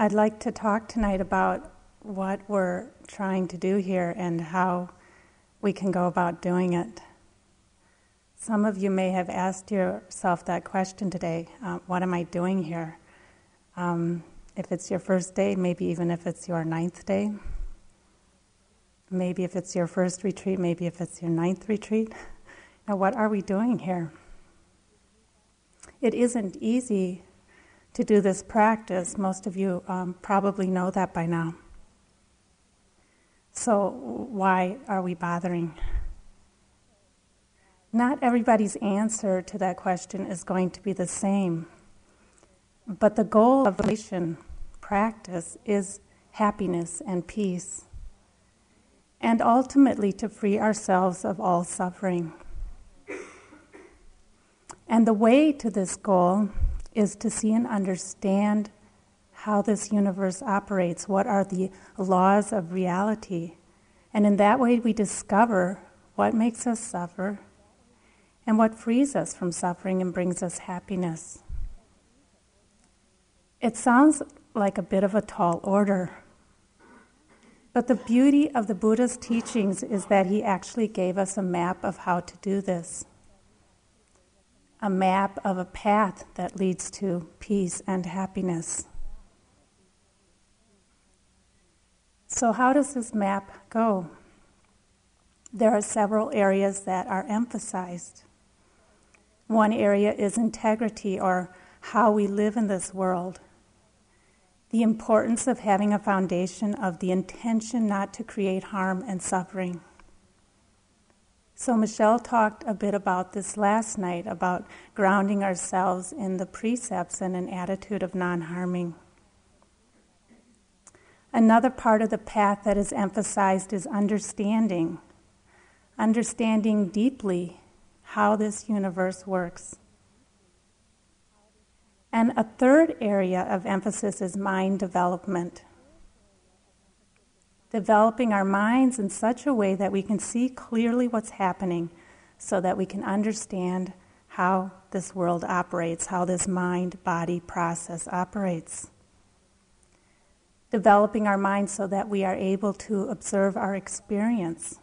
I'd like to talk tonight about what we're trying to do here and how we can go about doing it. Some of you may have asked yourself that question today uh, What am I doing here? Um, if it's your first day, maybe even if it's your ninth day, maybe if it's your first retreat, maybe if it's your ninth retreat. Now, what are we doing here? It isn't easy to do this practice. Most of you um, probably know that by now. So, why are we bothering? Not everybody's answer to that question is going to be the same. But the goal of meditation practice is happiness and peace, and ultimately to free ourselves of all suffering. And the way to this goal is to see and understand how this universe operates, what are the laws of reality. And in that way, we discover what makes us suffer and what frees us from suffering and brings us happiness. It sounds like a bit of a tall order. But the beauty of the Buddha's teachings is that he actually gave us a map of how to do this a map of a path that leads to peace and happiness. So, how does this map go? There are several areas that are emphasized. One area is integrity, or how we live in this world the importance of having a foundation of the intention not to create harm and suffering. So, Michelle talked a bit about this last night about grounding ourselves in the precepts and an attitude of non harming. Another part of the path that is emphasized is understanding, understanding deeply how this universe works. And a third area of emphasis is mind development. Developing our minds in such a way that we can see clearly what's happening so that we can understand how this world operates, how this mind body process operates. Developing our minds so that we are able to observe our experience,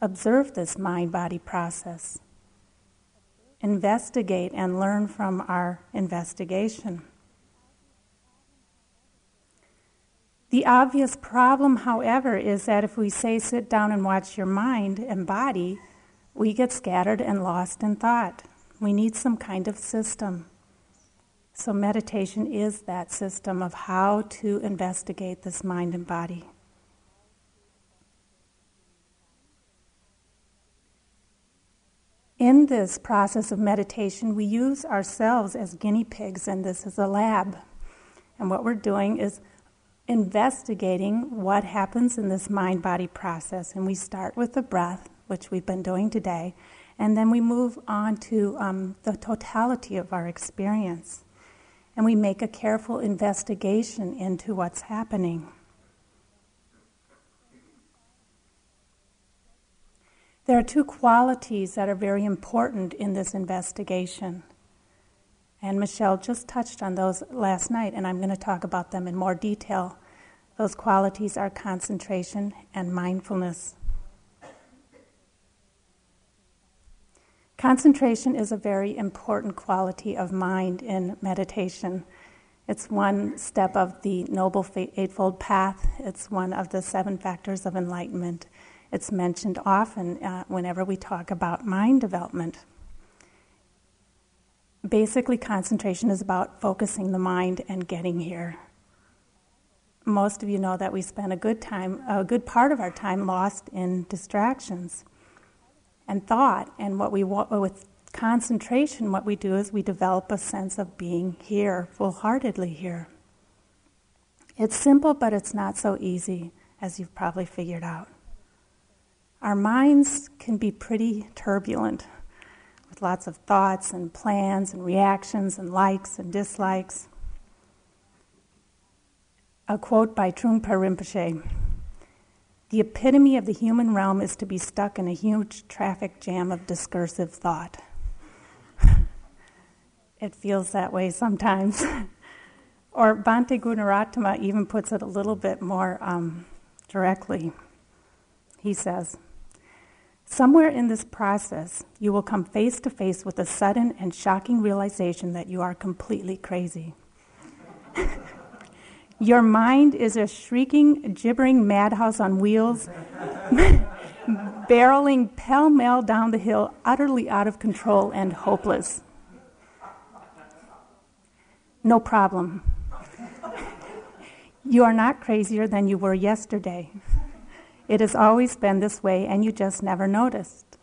observe this mind body process investigate and learn from our investigation. The obvious problem, however, is that if we say sit down and watch your mind and body, we get scattered and lost in thought. We need some kind of system. So, meditation is that system of how to investigate this mind and body. in this process of meditation, we use ourselves as guinea pigs, and this is a lab. And what we're doing is investigating what happens in this mind body process. And we start with the breath, which we've been doing today, and then we move on to um, the totality of our experience. And we make a careful investigation into what's happening. There are two qualities that are very important in this investigation. And Michelle just touched on those last night, and I'm going to talk about them in more detail. Those qualities are concentration and mindfulness. Concentration is a very important quality of mind in meditation. It's one step of the Noble Eightfold Path, it's one of the seven factors of enlightenment. It's mentioned often uh, whenever we talk about mind development. Basically, concentration is about focusing the mind and getting here. Most of you know that we spend a good time, a good part of our time lost in distractions and thought. And what we want with concentration, what we do is we develop a sense of being here, full heartedly here. It's simple, but it's not so easy, as you've probably figured out. Our minds can be pretty turbulent lots of thoughts and plans and reactions and likes and dislikes. A quote by Trungpa Rinpoche The epitome of the human realm is to be stuck in a huge traffic jam of discursive thought. it feels that way sometimes. Or Bhante Gunaratana even puts it a little bit more um, directly. He says, Somewhere in this process, you will come face to face with a sudden and shocking realization that you are completely crazy. Your mind is a shrieking, gibbering madhouse on wheels, barreling pell mell down the hill, utterly out of control and hopeless. No problem. You are not crazier than you were yesterday. It has always been this way, and you just never noticed.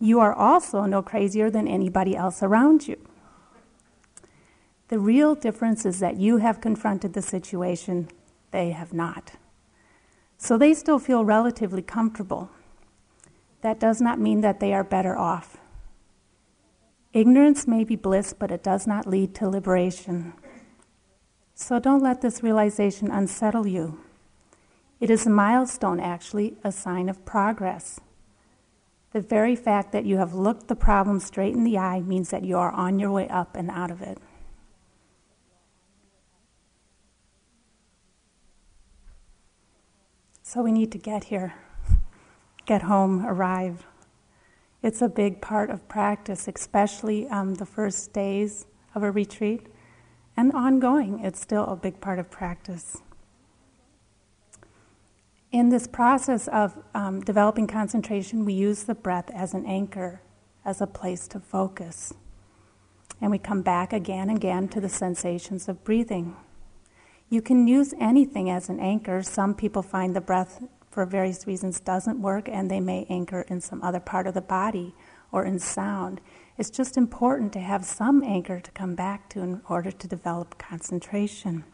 You are also no crazier than anybody else around you. The real difference is that you have confronted the situation, they have not. So they still feel relatively comfortable. That does not mean that they are better off. Ignorance may be bliss, but it does not lead to liberation. So don't let this realization unsettle you. It is a milestone, actually, a sign of progress. The very fact that you have looked the problem straight in the eye means that you are on your way up and out of it. So we need to get here, get home, arrive. It's a big part of practice, especially um, the first days of a retreat and ongoing. It's still a big part of practice. In this process of um, developing concentration, we use the breath as an anchor, as a place to focus. And we come back again and again to the sensations of breathing. You can use anything as an anchor. Some people find the breath, for various reasons, doesn't work, and they may anchor in some other part of the body or in sound. It's just important to have some anchor to come back to in order to develop concentration.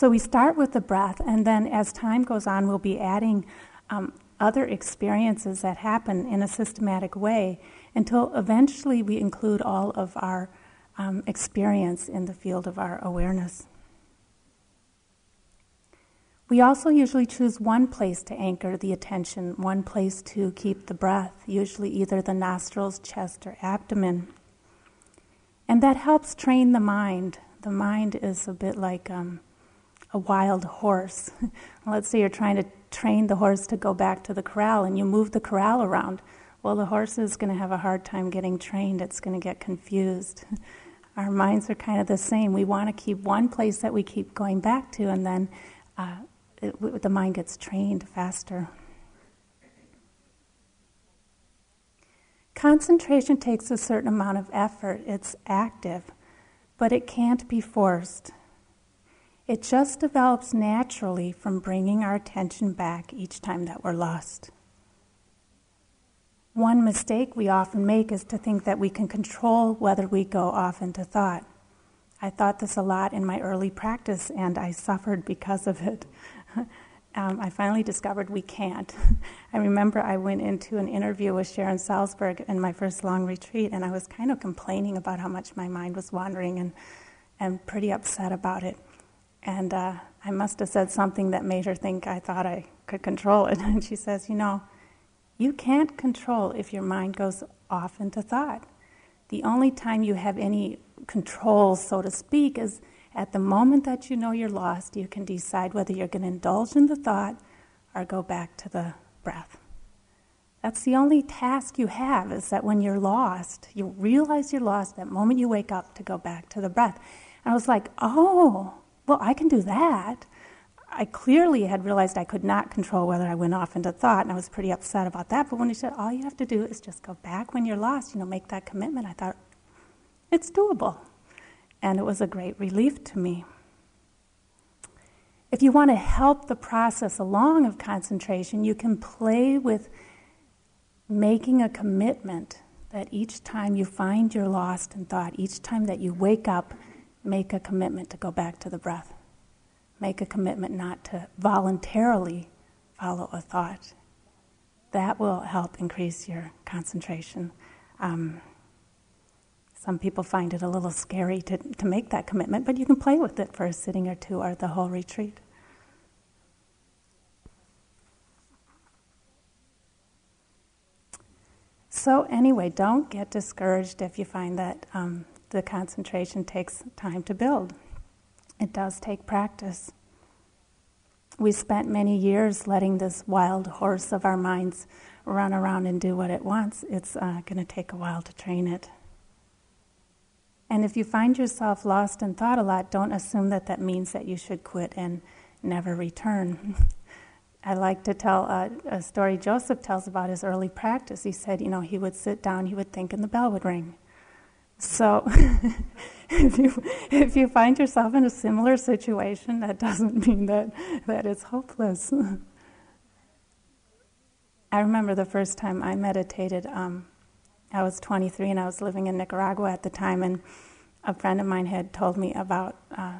So we start with the breath, and then as time goes on, we'll be adding um, other experiences that happen in a systematic way until eventually we include all of our um, experience in the field of our awareness. We also usually choose one place to anchor the attention, one place to keep the breath, usually either the nostrils, chest, or abdomen. And that helps train the mind. The mind is a bit like um, a wild horse. Let's say you're trying to train the horse to go back to the corral and you move the corral around. Well, the horse is going to have a hard time getting trained, it's going to get confused. Our minds are kind of the same. We want to keep one place that we keep going back to, and then uh, it, the mind gets trained faster. Concentration takes a certain amount of effort, it's active, but it can't be forced. It just develops naturally from bringing our attention back each time that we're lost. One mistake we often make is to think that we can control whether we go off into thought. I thought this a lot in my early practice, and I suffered because of it. um, I finally discovered we can't. I remember I went into an interview with Sharon Salzberg in my first long retreat, and I was kind of complaining about how much my mind was wandering and, and pretty upset about it. And uh, I must have said something that made her think I thought I could control it. And she says, You know, you can't control if your mind goes off into thought. The only time you have any control, so to speak, is at the moment that you know you're lost, you can decide whether you're going to indulge in the thought or go back to the breath. That's the only task you have is that when you're lost, you realize you're lost, that moment you wake up to go back to the breath. And I was like, oh, well, I can do that. I clearly had realized I could not control whether I went off into thought, and I was pretty upset about that. But when he said, all you have to do is just go back when you're lost, you know, make that commitment, I thought, it's doable. And it was a great relief to me. If you want to help the process along of concentration, you can play with making a commitment that each time you find you're lost in thought, each time that you wake up, make a commitment to go back to the breath make a commitment not to voluntarily follow a thought. That will help increase your concentration. Um, some people find it a little scary to, to make that commitment, but you can play with it for a sitting or two or the whole retreat. So, anyway, don't get discouraged if you find that um, the concentration takes time to build. It does take practice. We spent many years letting this wild horse of our minds run around and do what it wants. It's uh, going to take a while to train it. And if you find yourself lost in thought a lot, don't assume that that means that you should quit and never return. I like to tell a, a, story Joseph tells about his early practice. He said, you know, he would sit down, he would think, and the bell would ring. So, if you if you find yourself in a similar situation, that doesn't mean that that it's hopeless. I remember the first time I meditated. Um, I was 23 and I was living in Nicaragua at the time, and a friend of mine had told me about uh,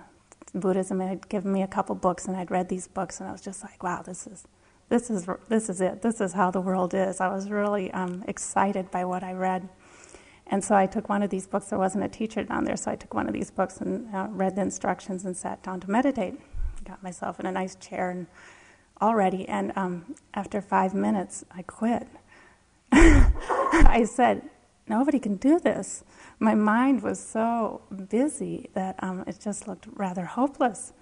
Buddhism and had given me a couple books, and I'd read these books, and I was just like, wow, this is. This is this is it. This is how the world is. I was really um, excited by what I read, and so I took one of these books. There wasn't a teacher down there, so I took one of these books and uh, read the instructions and sat down to meditate. Got myself in a nice chair and all ready. And um, after five minutes, I quit. I said, nobody can do this. My mind was so busy that um, it just looked rather hopeless.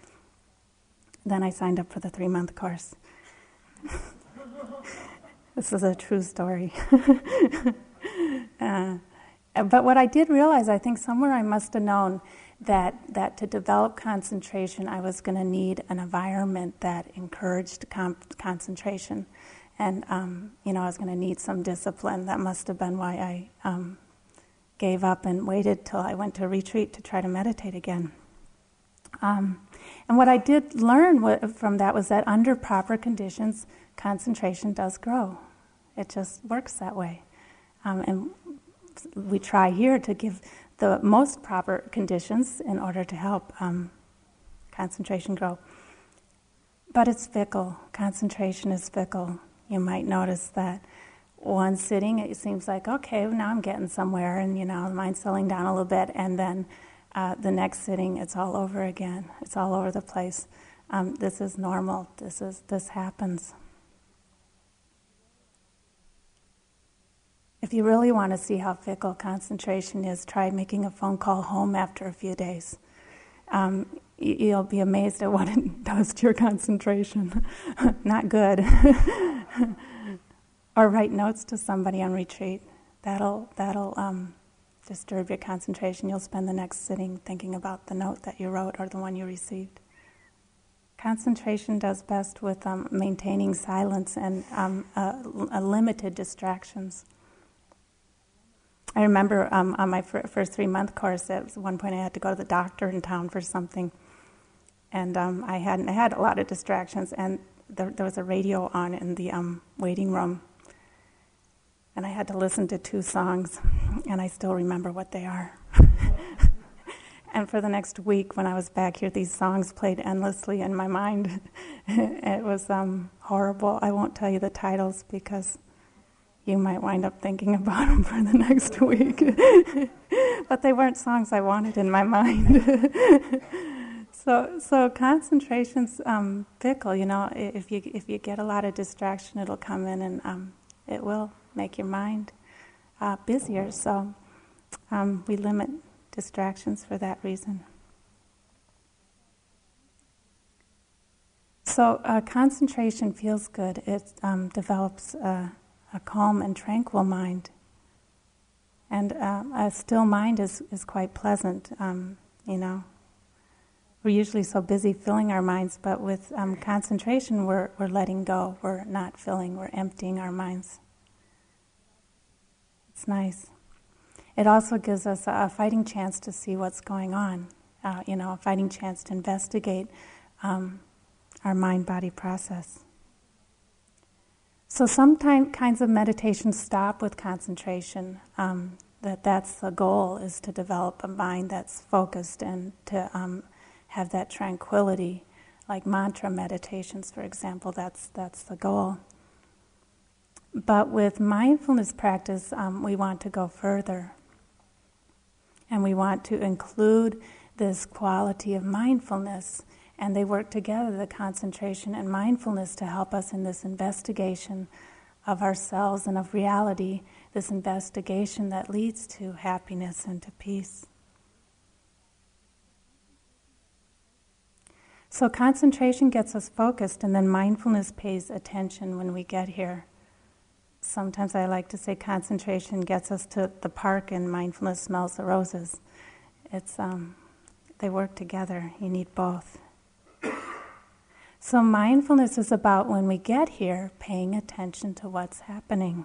Then I signed up for the three month course. this is a true story. uh, but what I did realize, I think somewhere I must have known that, that to develop concentration, I was going to need an environment that encouraged concentration. And, um, you know, I was going to need some discipline. That must have been why I um, gave up and waited till I went to retreat to try to meditate again. Um, and what I did learn from that was that under proper conditions, concentration does grow. It just works that way. Um, and we try here to give the most proper conditions in order to help um, concentration grow. But it's fickle. Concentration is fickle. You might notice that one sitting, it seems like, okay, now I'm getting somewhere, and you know, the mind's settling down a little bit, and then uh, the next sitting, it's all over again. It's all over the place. Um, this is normal. This is this happens. If you really want to see how fickle concentration is, try making a phone call home after a few days. Um, you'll be amazed at what it does to your concentration. Not good. or write notes to somebody on retreat. That'll that'll um, disturb your concentration. You'll spend the next sitting thinking about the note that you wrote or the one you received. Concentration does best with um, maintaining silence and um, uh, limited distractions. I remember um, on my fir- first three month course, at one point I had to go to the doctor in town for something, and um, I hadn't I had a lot of distractions, and there, there was a radio on in the um, waiting room, and I had to listen to two songs, and I still remember what they are. and for the next week, when I was back here, these songs played endlessly in my mind. it was um, horrible. I won't tell you the titles because you might wind up thinking about them for the next week. but they weren't songs I wanted in my mind. so, so concentration's um, fickle. You know, if you if you get a lot of distraction, it'll come in and um, it will make your mind uh, busier. So, um, we limit distractions for that reason. So, uh, concentration feels good. It um, develops. Uh, a calm and tranquil mind. And uh, a still mind is, is quite pleasant, um, you know. We're usually so busy filling our minds, but with um, concentration, we're, we're letting go. We're not filling, we're emptying our minds. It's nice. It also gives us a, fighting chance to see what's going on, uh, you know, a fighting chance to investigate um, our mind body process. So some kinds of meditation stop with concentration. Um, that that's the goal is to develop a mind that's focused and to um, have that tranquility, like mantra meditations, for example. That's that's the goal. But with mindfulness practice, um, we want to go further, and we want to include this quality of mindfulness and they work together, the concentration and mindfulness, to help us in this investigation of ourselves and of reality, this investigation that leads to happiness and to peace. So, concentration gets us focused, and then mindfulness pays attention when we get here. Sometimes I like to say concentration gets us to the park, and mindfulness smells the roses. It's, um, they work together, you need both. So mindfulness is about when we get here, paying attention to what's happening.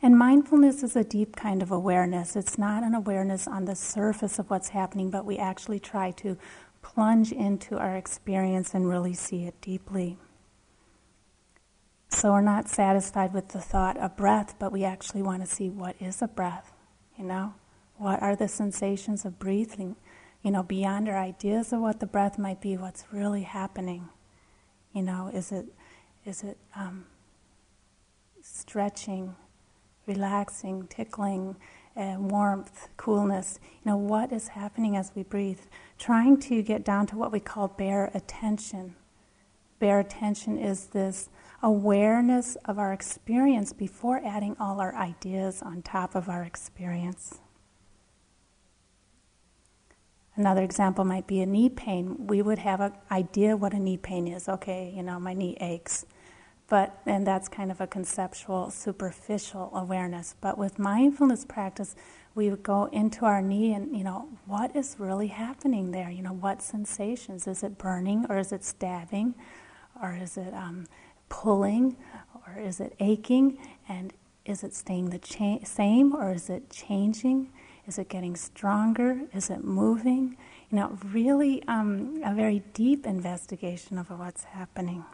And mindfulness is a deep kind of awareness. It's not an awareness on the surface of what's happening, but we actually try to plunge into our experience and really see it deeply. So we're not satisfied with the thought of breath, but we actually want to see what is a breath, you know? What are the sensations of breathing? You know, beyond our ideas of what the breath might be, what's really happening? You know, is it, is it um, stretching? relaxing, tickling, uh, warmth, coolness. You know, what is happening as we breathe? Trying to get down to what we call bare attention. Bare attention is this awareness of our experience before adding all our ideas on top of our experience. Another example might be a knee pain. We would have an idea what a knee pain is. Okay, you know, my knee aches. But, and that's kind of a conceptual, superficial awareness. But with mindfulness practice, we would go into our knee and, you know, what is really happening there? You know, what sensations? Is it burning or is it stabbing? Or is it um, pulling? Or is it aching? And is it staying the cha- same or is it changing? Is it getting stronger? Is it moving? You know, really um, a very deep investigation of what's happening.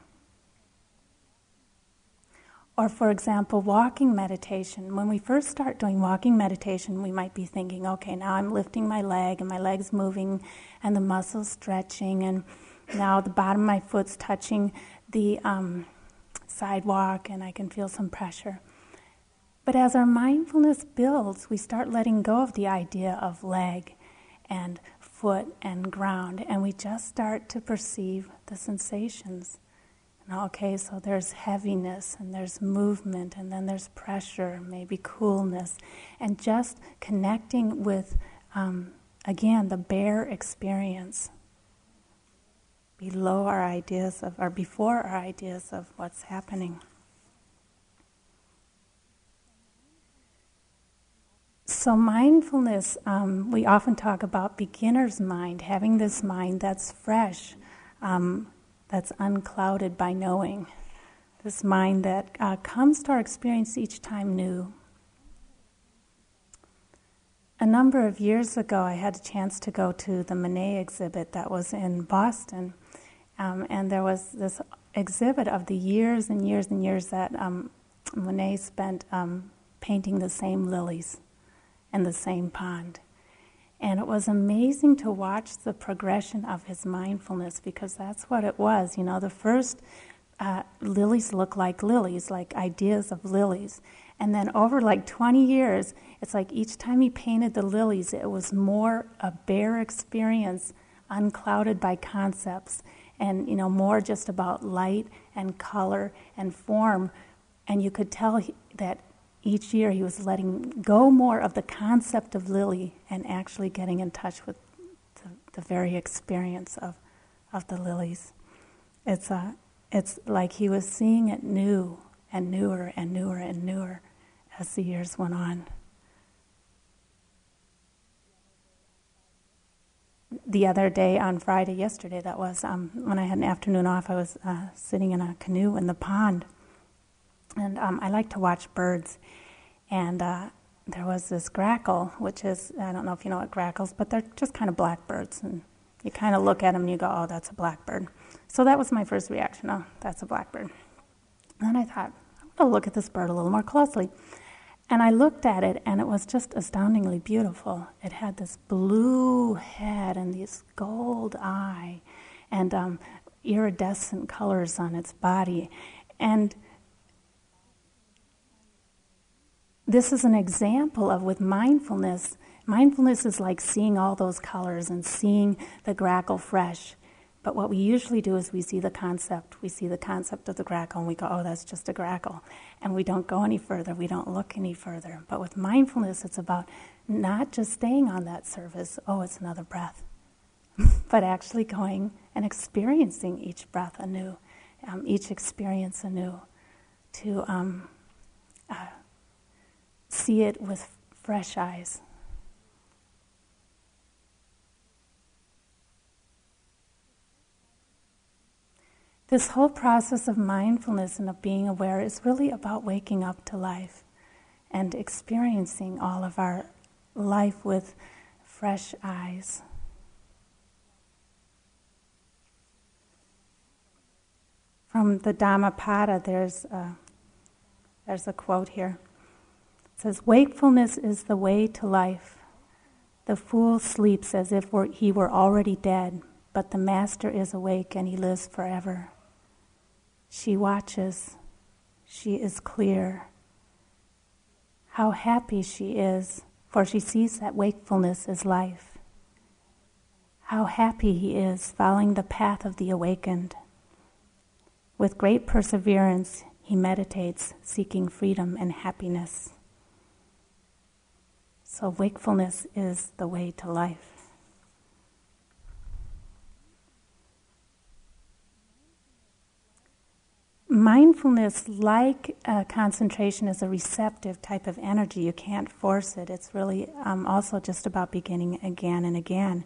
Or, for example, walking meditation. When we first start doing walking meditation, we might be thinking, okay, now I'm lifting my leg and my leg's moving and the muscles stretching, and now the bottom of my foot's touching the um, sidewalk and I can feel some pressure. But as our mindfulness builds, we start letting go of the idea of leg and foot and ground, and we just start to perceive the sensations okay, so there's heaviness and there's movement and then there's pressure, maybe coolness, and just connecting with, um, again, the bare experience below our ideas of, or before our ideas of what's happening. So, mindfulness, um, we often talk about beginner's mind, having this mind that's fresh. Um, that's unclouded by knowing, this mind that uh, comes to our experience each time new. A number of years ago, I had a chance to go to the Monet exhibit that was in Boston. Um, and there was this exhibit of the years and years and years that um, Monet spent um, painting the same lilies in the same pond. And it was amazing to watch the progression of his mindfulness because that's what it was. You know, the first uh, lilies look like lilies, like ideas of lilies. And then over like 20 years, it's like each time he painted the lilies, it was more a bare experience, unclouded by concepts, and, you know, more just about light and color and form. And you could tell that each year he was letting go more of the concept of lily and actually getting in touch with the, the very experience of, of the lilies. It's, a, it's like he was seeing it new and newer and newer and newer as the years went on. The other day on Friday, yesterday, that was um, when I had an afternoon off, I was uh, sitting in a canoe in the pond and um, I like to watch birds. And uh, there was this grackle, which is, I don't know if you know what grackles, but they're just kind of blackbirds. And you kind of look at them and you go, oh, that's a blackbird. So that was my first reaction, oh, that's a blackbird. And I thought, I'm going to look at this bird a little more closely. And I looked at it, and it was just astoundingly beautiful. It had this blue head and this gold eye and um, iridescent colors on its body. And this is an example of with mindfulness. Mindfulness is like seeing all those colors and seeing the grackle fresh. But what we usually do is we see the concept. We see the concept of the grackle and we go, oh, that's just a grackle. And we don't go any further. We don't look any further. But with mindfulness, it's about not just staying on that surface. Oh, it's another breath. but actually going and experiencing each breath anew, um, each experience anew, to um, uh, see it with fresh eyes. This whole process of mindfulness and of being aware is really about waking up to life and experiencing all of our life with fresh eyes. From the Dhammapada, there's a, there's a quote here. It says, Wakefulness is the way to life. The fool sleeps as if he were already dead, but the Master is awake and he lives forever. She watches. She is clear. How happy she is, for she sees that wakefulness is life. How happy he is following the path of the awakened. With great perseverance, he meditates, seeking freedom and happiness. So, wakefulness is the way to life. mindfulness, like uh, concentration, is a receptive type of energy. You can't force it. It's really um, also just about beginning again and again.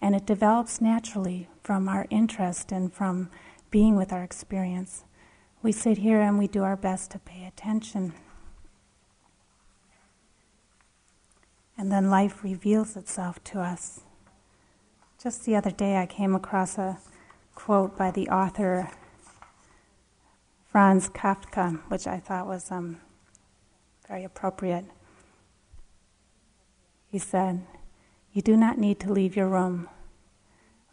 And it develops naturally from our interest and from being with our experience. We sit here and we do our best to pay attention. And then life reveals itself to us. Just the other day, I came across a quote by the author Franz Kafka, which I thought was um, very appropriate. He said, You do not need to leave your room.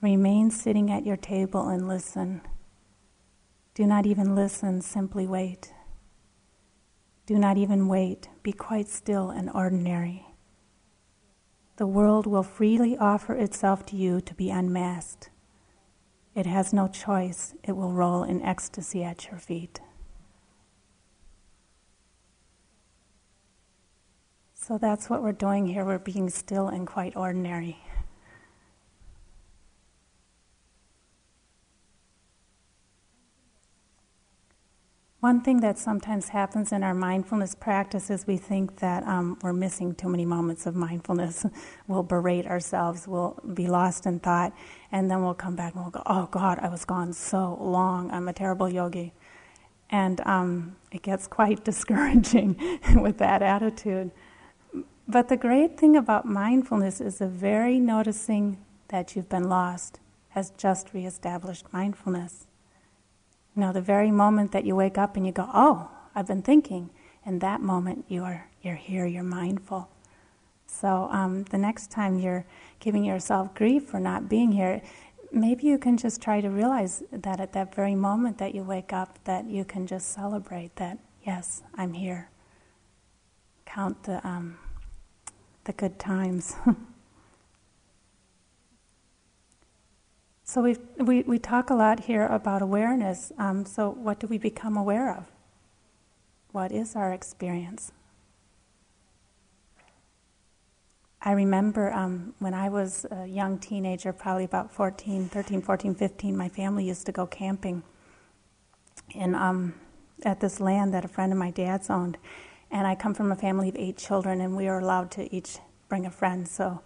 Remain sitting at your table and listen. Do not even listen, simply wait. Do not even wait, be quite still and ordinary. The world will freely offer itself to you to be unmasked. It has no choice, it will roll in ecstasy at your feet. So that's what we're doing here. We're being still and quite ordinary. One thing that sometimes happens in our mindfulness practice is we think that um, we're missing too many moments of mindfulness. we'll berate ourselves, we'll be lost in thought, and then we'll come back and we'll go, oh God, I was gone so long. I'm a terrible yogi. And um, it gets quite discouraging with that attitude. But the great thing about mindfulness is the very noticing that you've been lost has just reestablished mindfulness. You know, the very moment that you wake up and you go, oh, I've been thinking, in that moment you are, you're here, you're mindful. So um, the next time you're giving yourself grief for not being here, maybe you can just try to realize that at that very moment that you wake up, that you can just celebrate that, yes, I'm here. Count the, um, the good times. So we we, we talk a lot here about awareness. Um, so what do we become aware of? What is our experience? I remember um, when I was a young teenager, probably about 14, 13, 14, 15, my family used to go camping in, um, at this land that a friend of my dad's owned. And I come from a family of eight children, and we were allowed to each bring a friend. So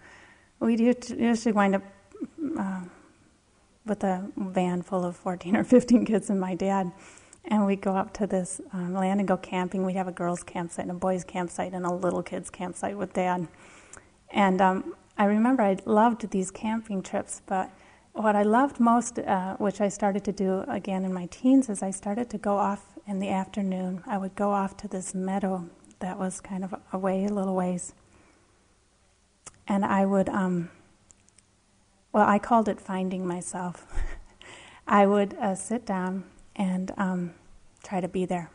we usually wind up uh, with a van full of 14 or 15 kids and my dad. And we'd go up to this um, land and go camping. We'd have a girls' campsite and a boys' campsite and a little kids' campsite with dad. And um, I remember I loved these camping trips, but what I loved most, uh, which I started to do again in my teens, is I started to go off in the afternoon. I would go off to this meadow that was kind of away a little ways. And I would um, well, I called it finding myself. I would uh, sit down and um, try to be there.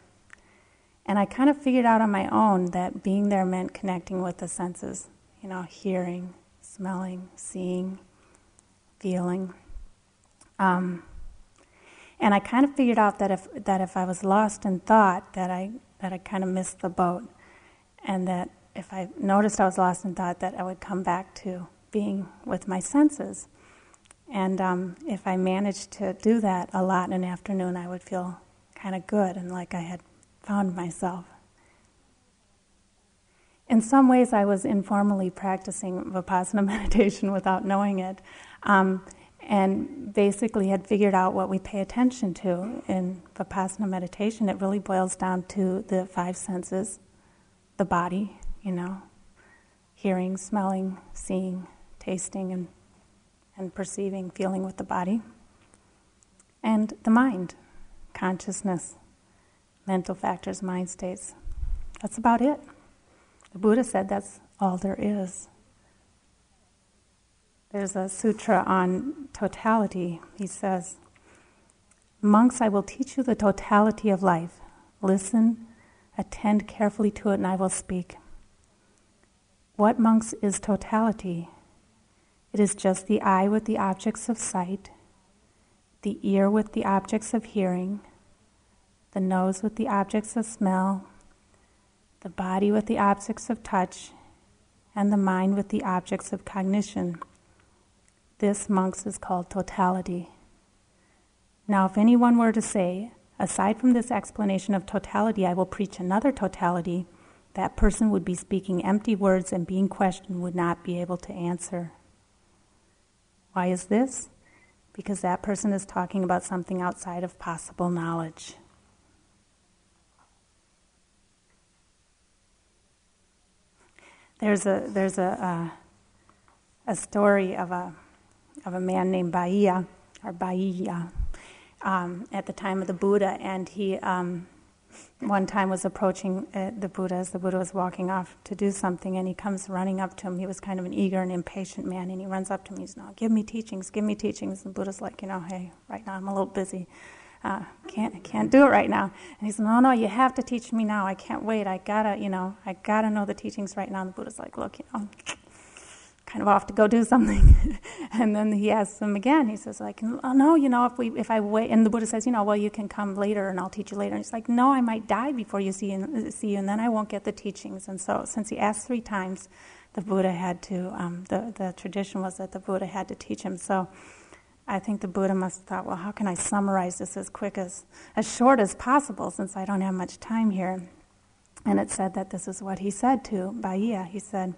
And I kind of figured out on my own that being there meant connecting with the senses, you know, hearing, smelling, seeing, feeling. Um, and I kind of figured out that if that if I was lost in thought, that I that I kind of missed the boat, and that if I noticed I was lost in thought, that I would come back to being with my senses. And um, if I managed to do that a lot in an afternoon, I would feel kind of good and like I had found myself. In some ways, I was informally practicing Vipassana meditation without knowing it, um, and basically had figured out what we pay attention to in Vipassana meditation. It really boils down to the five senses the body, you know, hearing, smelling, seeing, tasting, and, and perceiving, feeling with the body, and the mind, consciousness, mental factors, mind states. That's about it. The Buddha said that's all there is. There's a sutra on totality. He says, Monks, I will teach you the totality of life. Listen, attend carefully to it, and I will speak. What, monks, is totality? It is just the eye with the objects of sight, the ear with the objects of hearing, the nose with the objects of smell, the body with the objects of touch, and the mind with the objects of cognition. This, monks, is called totality. Now, if anyone were to say, aside from this explanation of totality, I will preach another totality, that person would be speaking empty words and being questioned would not be able to answer. Why is this? Because that person is talking about something outside of possible knowledge. There's a there's a a, a story of a of a man named Bahia or Bahia um, at the time of the Buddha, and he um, one time was approaching uh, the Buddha as the Buddha was walking off to do something, and he comes running up to him. He was kind of an eager and impatient man, and he runs up to him. He's, "No, give me teachings, give me teachings." And the Buddha's like, "You know, hey, right now I'm a little busy." uh, can't I can't do it right now. And he said, no, no, you have to teach me now. I can't wait. I gotta, you know, I gotta know the teachings right now. And the Buddha's like, look, you know, kind of off to go do something. and then he asks him again. He says, like, oh, no, you know, if we if I wait, and the Buddha says, you know, well, you can come later and I'll teach you later. And he's like, no, I might die before you see see you, and then I won't get the teachings. And so, since he asked three times, the Buddha had to. Um, the the tradition was that the Buddha had to teach him. So I think the Buddha must have thought, well, how can I summarize this as quick as, as short as possible since I don't have much time here? And it said that this is what he said to Bahia. He said,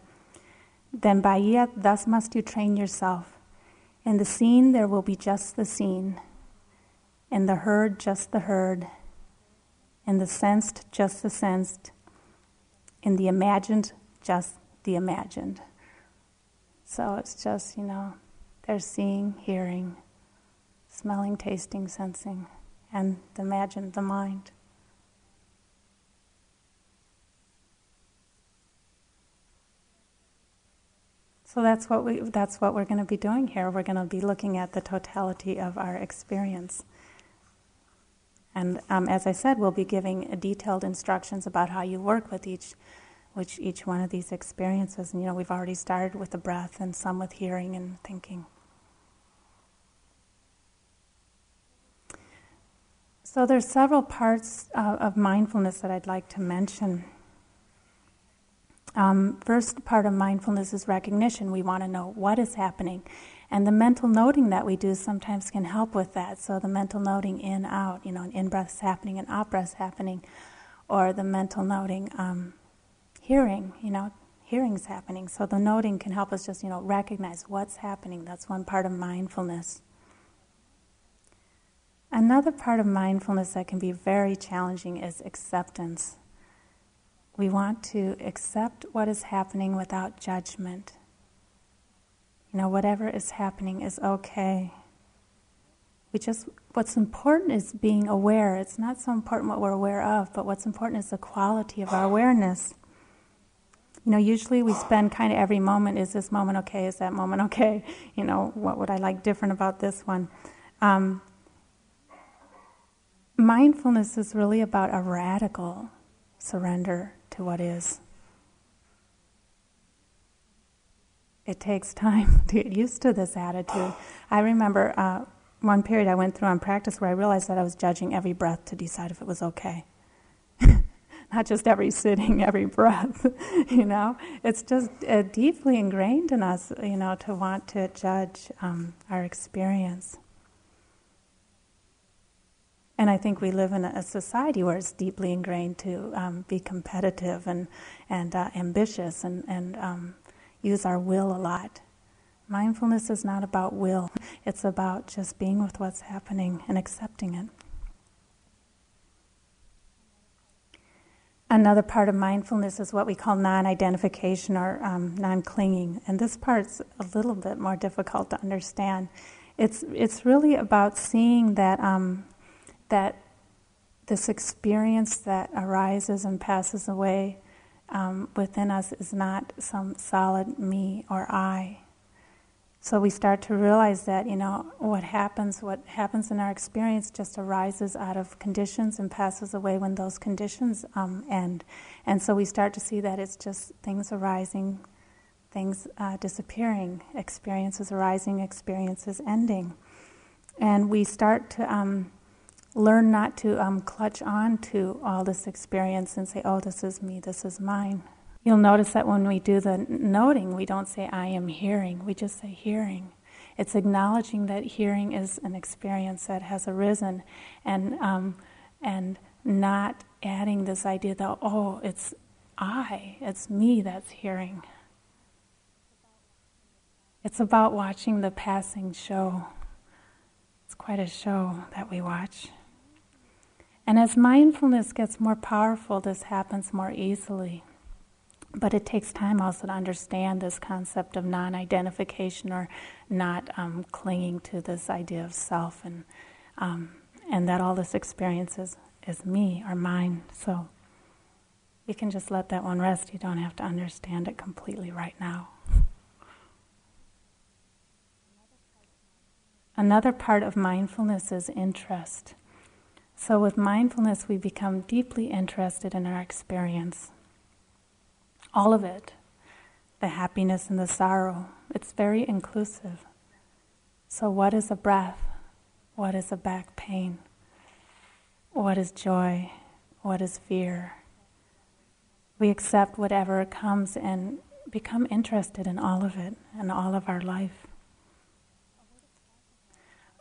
Then Bahia, thus must you train yourself. In the seen, there will be just the seen. In the heard, just the heard. In the sensed, just the sensed. In the imagined, just the imagined. So it's just, you know, they're seeing, hearing, smelling, tasting, sensing, and imagine the mind. So that's what we that's what we're going to be doing here. We're going to be looking at the totality of our experience. And um, as I said, we'll be giving detailed instructions about how you work with each, which each one of these experiences. And you know, we've already started with the breath, and some with hearing and thinking. So there's several parts uh, of mindfulness that I'd like to mention. Um, first part of mindfulness is recognition. We want to know what is happening. And the mental noting that we do sometimes can help with that. So the mental noting in, out, you know, an in breath's happening, an out breath's happening, or the mental noting um, hearing, you know, hearing's happening. So the noting can help us just, you know, recognize what's happening. That's one part of mindfulness. Another part of mindfulness that can be very challenging is acceptance. We want to accept what is happening without judgment. You know, whatever is happening is okay. We just, what's important is being aware. It's not so important what we're aware of, but what's important is the quality of our awareness. You know, usually we spend kind of every moment is this moment okay? Is that moment okay? You know, what would I like different about this one? Um, mindfulness is really about a radical surrender to what is. It takes time to get used to this attitude. I remember uh, one period I went through on practice where I realized that I was judging every breath to decide if it was okay. not just every sitting, every breath, you know. It's just uh, deeply ingrained in us, you know, to want to judge um, our experience. And I think we live in a society where it's deeply ingrained to um, be competitive and, and uh, ambitious and, and um, use our will a lot. Mindfulness is not about will, it's about just being with what's happening and accepting it. Another part of mindfulness is what we call non identification or um, non clinging. And this part's a little bit more difficult to understand. It's, it's really about seeing that, um, that this experience that arises and passes away um, within us is not some solid me or I. So we start to realize that, you know, what happens, what happens in our experience just arises out of conditions and passes away when those conditions um, end. And so we start to see that it's just things arising, things uh, disappearing, experiences arising, experiences ending. And we start to um, learn not to um, clutch on to all this experience and say, oh, this is me, this is mine. You'll notice that when we do the noting, we don't say, I am hearing, we just say hearing. It's acknowledging that hearing is an experience that has arisen and, um, and not adding this idea that, oh, it's I, it's me that's hearing. It's about watching the passing show. It's quite a show that we watch. And as mindfulness gets more powerful, this happens more easily. But it takes time also to understand this concept of non identification or not um, clinging to this idea of self and, um, and that all this experience is, is me or mine. So you can just let that one rest. You don't have to understand it completely right now. Another part of mindfulness is interest. So, with mindfulness, we become deeply interested in our experience all of it the happiness and the sorrow. It's very inclusive. So, what is a breath? What is a back pain? What is joy? What is fear? We accept whatever comes and become interested in all of it and all of our life.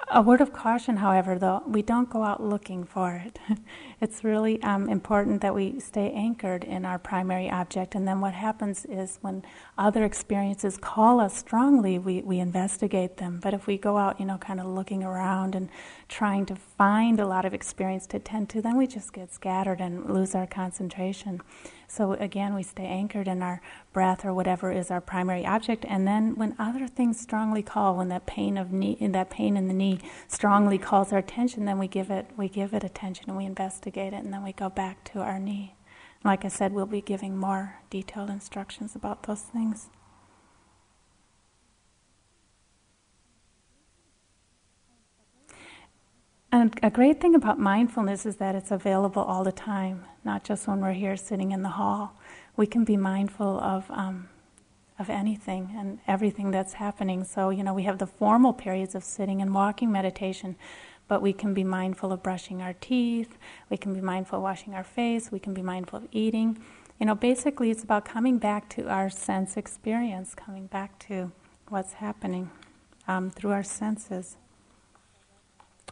A word of caution, however, though, we don't go out looking for it. it's really um, important that we stay anchored in our primary object, and then what happens is when other experiences call us strongly, we, we investigate them. But if we go out, you know, kind of looking around and trying to find a lot of experience to tend to, then we just get scattered and lose our concentration. So again, we stay anchored in our breath or whatever is our primary object, and then when other things strongly call, when that pain of knee, that pain in the knee strongly calls our attention, then we give it we give it attention and we investigate it, and then we go back to our knee. Like I said, we'll be giving more detailed instructions about those things. And a great thing about mindfulness is that it's available all the time, not just when we're here sitting in the hall. We can be mindful of um, of anything and everything that's happening. So you know, we have the formal periods of sitting and walking meditation, but we can be mindful of brushing our teeth. We can be mindful of washing our face. We can be mindful of eating. You know, basically, it's about coming back to our sense experience, coming back to what's happening um, through our senses.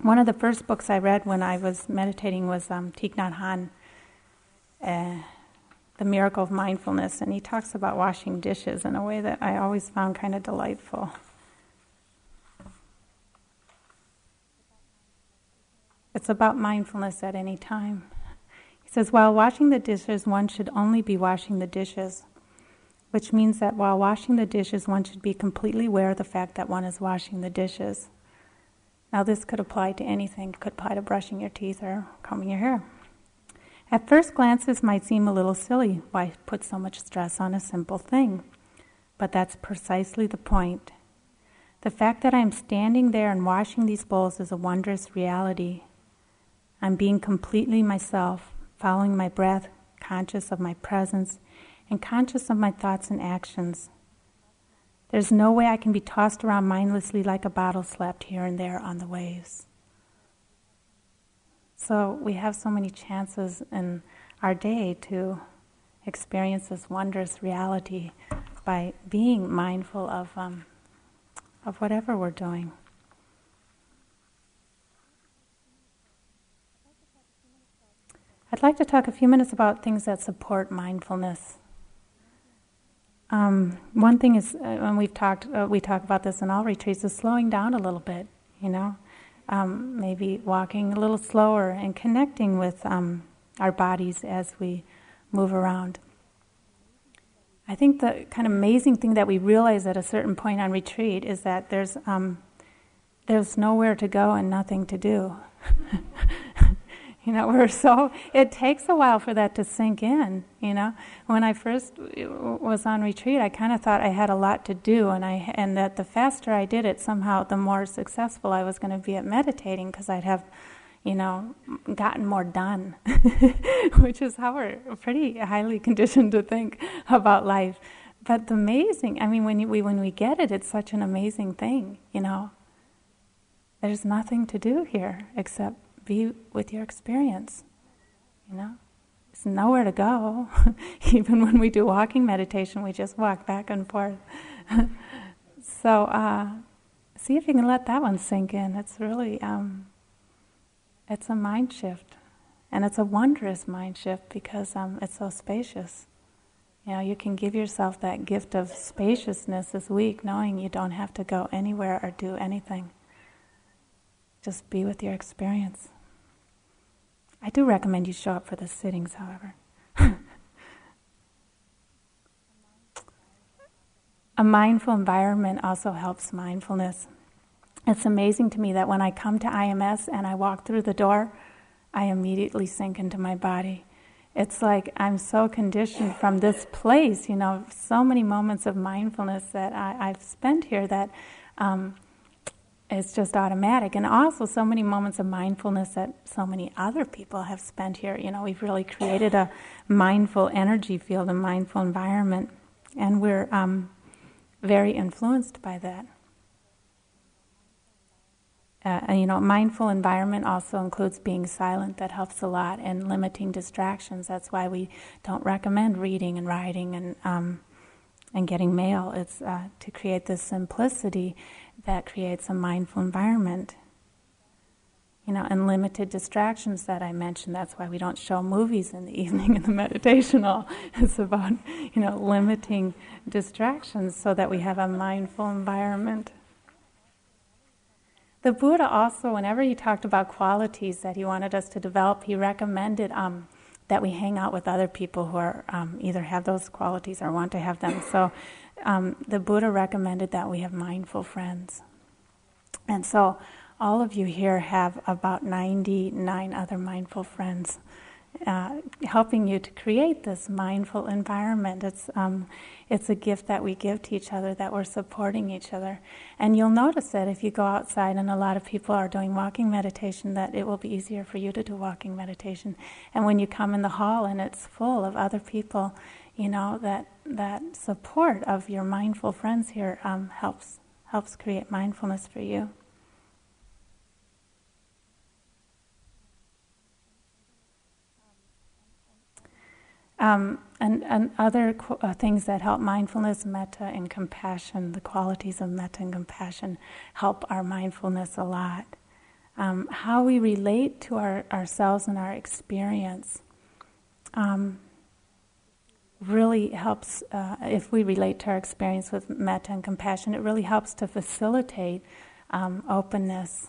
One of the first books I read when I was meditating was um, Thich Nhat Hanh, uh, The Miracle of Mindfulness, and he talks about washing dishes in a way that I always found kind of delightful. It's about mindfulness at any time. He says, while washing the dishes, one should only be washing the dishes, which means that while washing the dishes, one should be completely aware of the fact that one is washing the dishes. Now, this could apply to anything, it could apply to brushing your teeth or combing your hair. At first glance, this might seem a little silly. Why put so much stress on a simple thing? But that's precisely the point. The fact that I'm standing there and washing these bowls is a wondrous reality. I'm being completely myself, following my breath, conscious of my presence, and conscious of my thoughts and actions. There's no way I can be tossed around mindlessly like a bottle slapped here and there on the waves. So we have so many chances in our day to experience this wondrous reality by being mindful of, um, of whatever we're doing. I'd like to talk a few minutes about things that support mindfulness. Um, one thing is, uh, when we've talked, uh, we talk about this in all retreats, is slowing down a little bit. You know, um, maybe walking a little slower and connecting with um, our bodies as we move around. I think the kind of amazing thing that we realize at a certain point on retreat is that there's um, there's nowhere to go and nothing to do. You know, we're so, it takes a while for that to sink in, you know. When I first was on retreat, I kind of thought I had a lot to do, and, I, and that the faster I did it, somehow the more successful I was going to be at meditating because I'd have, you know, gotten more done, which is how we're pretty highly conditioned to think about life. But the amazing, I mean, when, we, when we get it, it's such an amazing thing, you know. There's nothing to do here except be with your experience. You know, it's nowhere to go. Even when we do walking meditation, we just walk back and forth. so uh, see if you can let that one sink in. It's really, um, it's a mind shift, and it's a wondrous mind shift because um, it's so spacious. You know, you can give yourself that gift of spaciousness this week, knowing you don't have to go anywhere or do anything. Just be with your experience. I do recommend you show up for the sittings, however. A mindful environment also helps mindfulness. It's amazing to me that when I come to IMS and I walk through the door, I immediately sink into my body. It's like I'm so conditioned from this place, you know, so many moments of mindfulness that I, have spent here that um, it's just automatic. And also, so many moments of mindfulness that so many other people have spent here. You know, we've really created a mindful energy field, a mindful environment, and we're um, very influenced by that. Uh, you know, mindful environment also includes being silent. That helps a lot, and limiting distractions. That's why we don't recommend reading and writing and um, and getting mail. It's uh, to create this simplicity that creates a mindful environment. You know, and limited distractions that I mentioned. That's why we don't show movies in the evening in the meditation hall. It's about, you know, limiting distractions so that we have a mindful environment. The Buddha also, whenever he talked about qualities that he wanted us to develop, he recommended um, that we hang out with other people who are um, either have those qualities or want to have them. So um, the Buddha recommended that we have mindful friends. And so all of you here have about 99 other mindful friends. Uh, helping you to create this mindful environment. It's um, it's a gift that we give to each other, that we're supporting each other. And you'll notice that if you go outside and a lot of people are doing walking meditation, that it will be easier for you to do walking meditation. And when you come in the hall and it's full of other people, you know that that support of your mindful friends here um, helps helps create mindfulness for you. Um, and, and other qu- uh, things that help mindfulness, metta, and compassion, the qualities of metta and compassion help our mindfulness a lot. Um, how we relate to our, ourselves and our experience. Um, really helps, uh, if we relate to our experience with metta and compassion, it really helps to facilitate um, openness.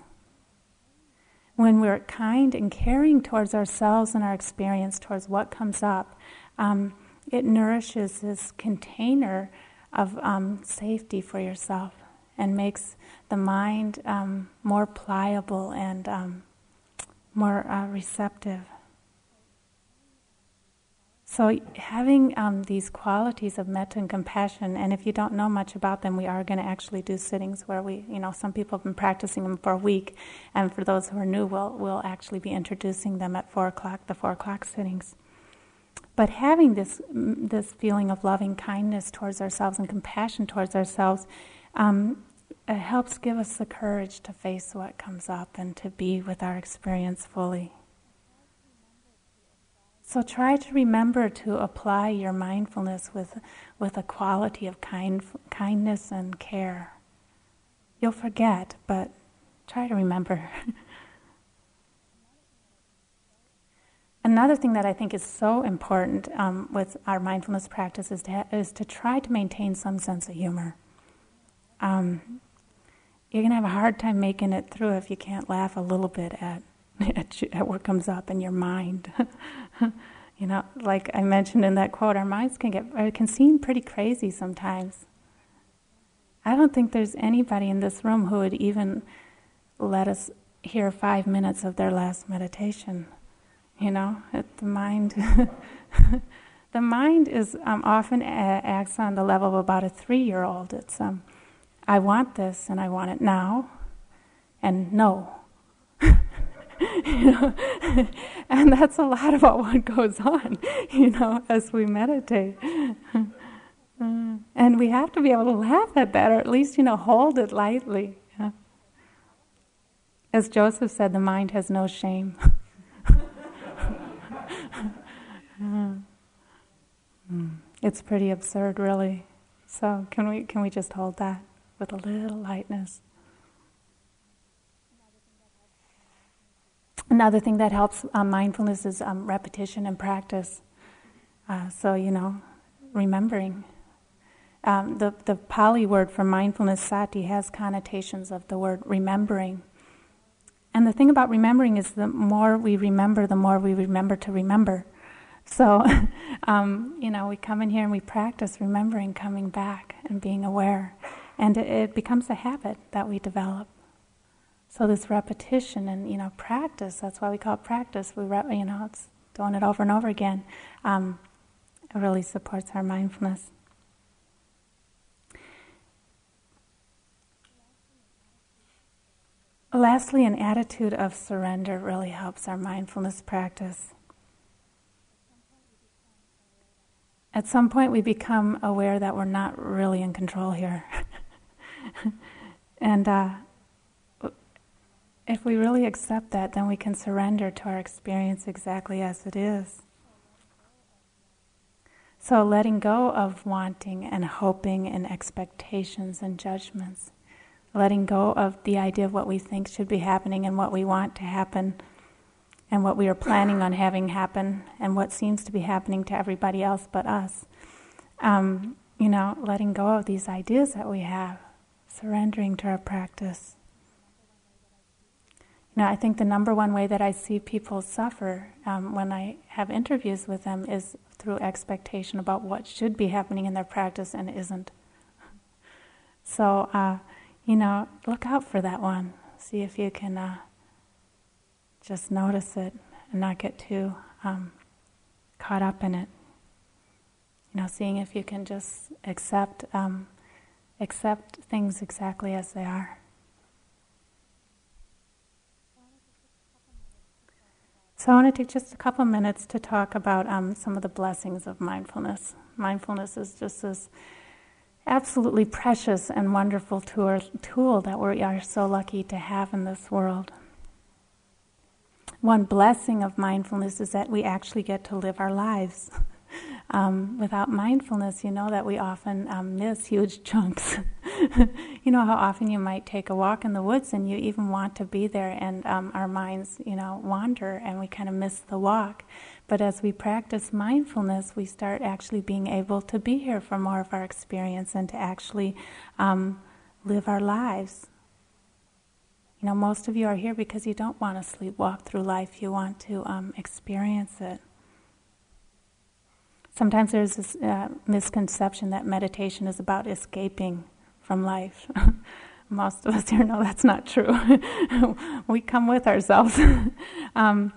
When we're kind and caring towards ourselves and our experience, towards what comes up, um, it nourishes this container of um, safety for yourself and makes the mind um, more pliable and um, more uh, receptive. So, having um, these qualities of metta and compassion, and if you don't know much about them, we are going to actually do sittings where we, you know, some people have been practicing them for a week, and for those who are new, we'll, we'll actually be introducing them at 4 o'clock, the 4 o'clock sittings. But having this, this feeling of loving kindness towards ourselves and compassion towards ourselves um, helps give us the courage to face what comes up and to be with our experience fully. So try to remember to apply your mindfulness with, with a quality of kind, kindness and care. You'll forget, but try to remember. Another thing that I think is so important um, with our mindfulness practice is to, ha- is to try to maintain some sense of humor. Um, you're going to have a hard time making it through if you can't laugh a little bit at, at, at what comes up in your mind. you know, like I mentioned in that quote, our minds can get uh, can seem pretty crazy sometimes. I don't think there's anybody in this room who would even let us hear five minutes of their last meditation. You know, the mind. the mind is um, often acts on the level of about a three-year-old. It's um, I want this and I want it now, and no. you know? and that's a lot about what goes on, you know, as we meditate. and we have to be able to laugh at that, or at least, you know, hold it lightly. As Joseph said, the mind has no shame. Mm. It's pretty absurd, really. So can we can we just hold that with a little lightness? Another thing that helps um, mindfulness is um, repetition and practice. Uh, so you know, remembering. Um, the the Pali word for mindfulness, sati, has connotations of the word remembering. And the thing about remembering is the more we remember, the more we remember to remember. So, um, you know, we come in here and we practice remembering coming back and being aware. And it, it, becomes a habit that we develop. So this repetition and, you know, practice, that's why we call it practice. We, you know, it's doing it over and over again. Um, it really supports our mindfulness. Lastly, an attitude of surrender really helps our mindfulness practice. At some point, we become aware that we're not really in control here. and uh, if we really accept that, then we can surrender to our experience exactly as it is. So, letting go of wanting and hoping and expectations and judgments letting go of the idea of what we think should be happening and what we want to happen and what we are planning on having happen and what seems to be happening to everybody else but us. Um, you know, letting go of these ideas that we have, surrendering to our practice. You know, I think the number one way that I see people suffer um, when I have interviews with them is through expectation about what should be happening in their practice and isn't. So, uh, you know, look out for that one. See if you can uh, just notice it and not get too um, caught up in it. You know, seeing if you can just accept um, accept things exactly as they are. So I want to take just a couple minutes to talk about um, some of the blessings of mindfulness. Mindfulness is just this absolutely precious and wonderful tool, tool that we are so lucky to have in this world. One blessing of mindfulness is that we actually get to live our lives. Um, without mindfulness, you know that we often um, miss huge chunks. you know how often you might take a walk in the woods and you even want to be there, and um, our minds, you know, wander and we kind of miss the walk. But as we practice mindfulness, we start actually being able to be here for more of our experience and to actually um, live our lives. You know, most of you are here because you don't want to sleepwalk through life, you want to um, experience it. Sometimes there's this uh, misconception that meditation is about escaping from life. Most of us here know that's not true. we come with ourselves. um,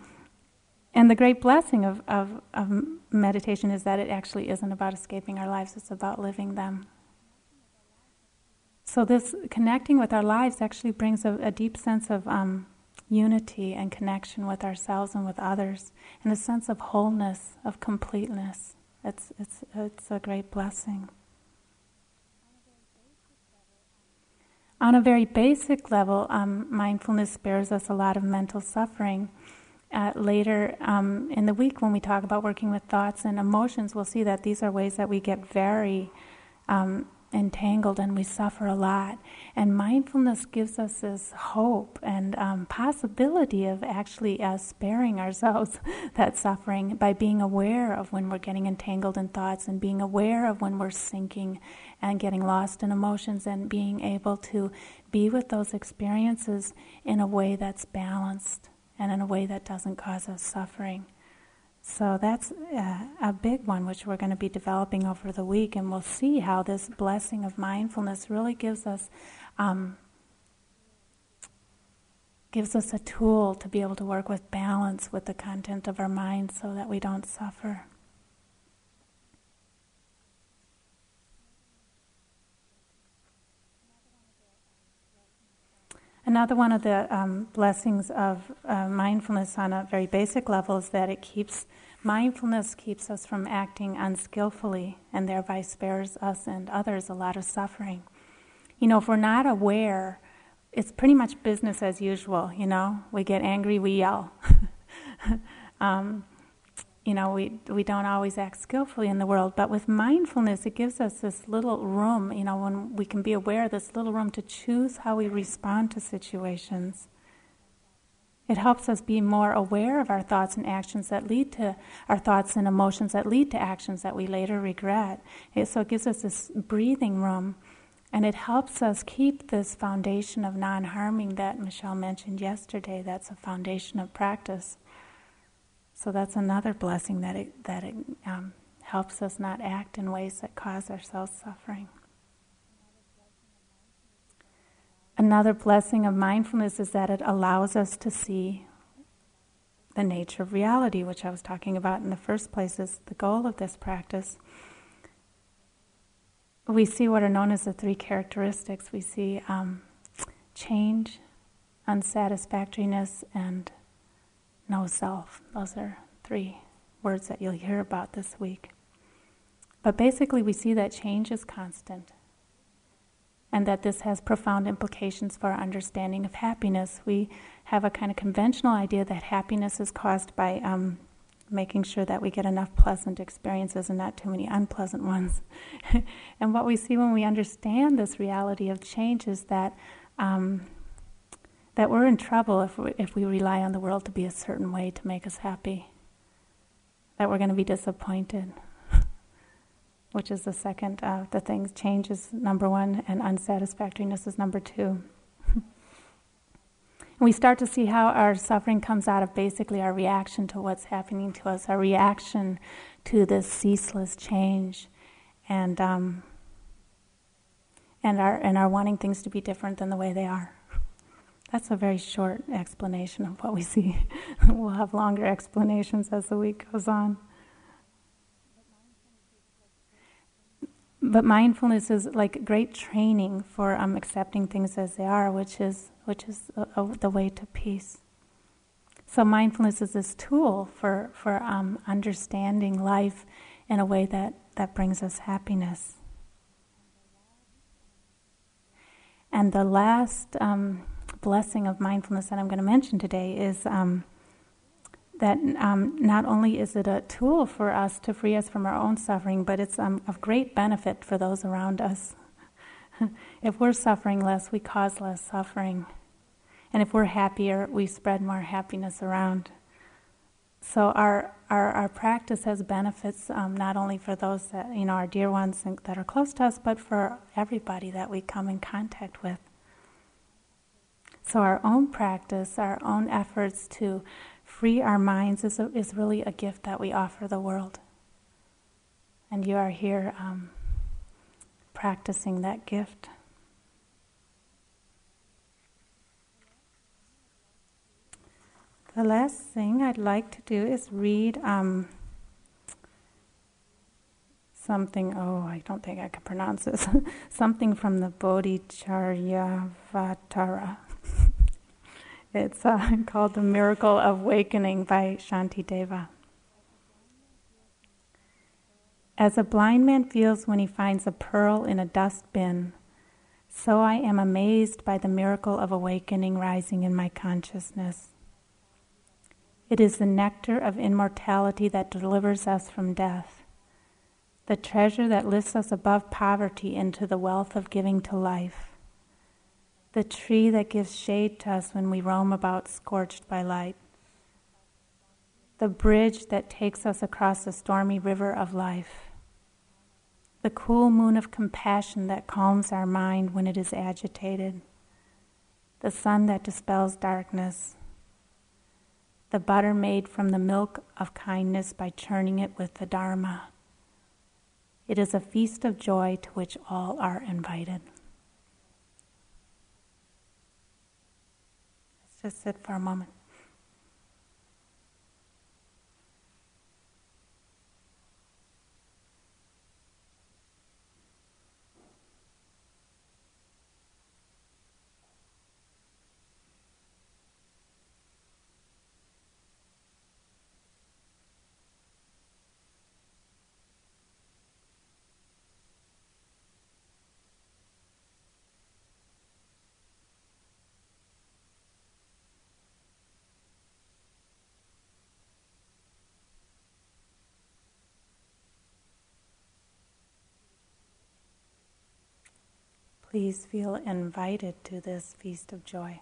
and the great blessing of, of, of meditation is that it actually isn't about escaping our lives, it's about living them. So, this connecting with our lives actually brings a, a deep sense of um, unity and connection with ourselves and with others, and a sense of wholeness, of completeness. It's, it's, it's a great blessing. On a very basic level, um, mindfulness spares us a lot of mental suffering uh, later um, in the week when we talk about working with thoughts and emotions, we'll see that these are ways that we get very um, entangled and we suffer a lot. And mindfulness gives us this hope and um, possibility of actually uh, sparing ourselves that suffering by being aware of when we're getting entangled in thoughts and being aware of when we're sinking and getting lost in emotions and being able to be with those experiences in a way that's balanced and in a way that doesn't cause us suffering. So that's uh, a big one, which we're going to be developing over the week, and we'll see how this blessing of mindfulness really gives us um, gives us a tool to be able to work with balance with the content of our mind, so that we don't suffer. Another one of the um, blessings of uh, mindfulness on a very basic level is that it keeps mindfulness keeps us from acting unskillfully and thereby spares us and others a lot of suffering. You know, if we're not aware, it's pretty much business as usual, you know. We get angry, we yell. um, you know, we, we don't always act skillfully in the world, but with mindfulness, it gives us this little room, you know, when we can be aware, this little room to choose how we respond to situations. It helps us be more aware of our thoughts and actions that lead to our thoughts and emotions that lead to actions that we later regret. It, so it gives us this breathing room, and it helps us keep this foundation of non harming that Michelle mentioned yesterday. That's a foundation of practice. So that's another blessing that it, that it um, helps us not act in ways that cause ourselves suffering. Another blessing of mindfulness is that it allows us to see the nature of reality, which I was talking about in the first place, is the goal of this practice. We see what are known as the three characteristics. We see um, change, unsatisfactoriness, and no self. Those are three words that you'll hear about this week. But basically, we see that change is constant and that this has profound implications for our understanding of happiness. We have a kind of conventional idea that happiness is caused by um, making sure that we get enough pleasant experiences and not too many unpleasant ones. and what we see when we understand this reality of change is that um, that we're in trouble if we, if we rely on the world to be a certain way to make us happy. That we're going to be disappointed, which is the second of the things. Change is number one, and unsatisfactoriness is number two. and we start to see how our suffering comes out of basically our reaction to what's happening to us, our reaction to this ceaseless change, and um, and our and our wanting things to be different than the way they are. That's a very short explanation of what we see. we'll have longer explanations as the week goes on. But mindfulness is like great training for um, accepting things as they are, which is which is uh, uh, the way to peace. So mindfulness is this tool for for um, understanding life in a way that that brings us happiness. And the last um, blessing of mindfulness that I'm going to mention today is um, that um, not only is it a tool for us to free us from our own suffering, but it's um, of great benefit for those around us. if we're suffering less, we cause less suffering. And if we're happier, we spread more happiness around. So our our, our practice has benefits um, not only for those that you know our dear ones that are close to us, but for everybody that we come in contact with. So, our own practice, our own efforts to free our minds is, a, is really a gift that we offer the world. And you are here um, practicing that gift. The last thing I'd like to do is read um, something, oh, I don't think I can pronounce this, something from the Bodhicharyavatara. It's uh, called The Miracle of Awakening by Shanti Deva. As a blind man feels when he finds a pearl in a dustbin, so I am amazed by the miracle of awakening rising in my consciousness. It is the nectar of immortality that delivers us from death, the treasure that lifts us above poverty into the wealth of giving to life, the tree that gives shade to us when we roam about scorched by light, the bridge that takes us across the stormy river of life, the cool moon of compassion that calms our mind when it is agitated, the sun that dispels darkness the butter made from the milk of kindness by churning it with the Dharma. It is a feast of joy to which all are invited. Just sit for a moment. Please feel invited to this feast of joy.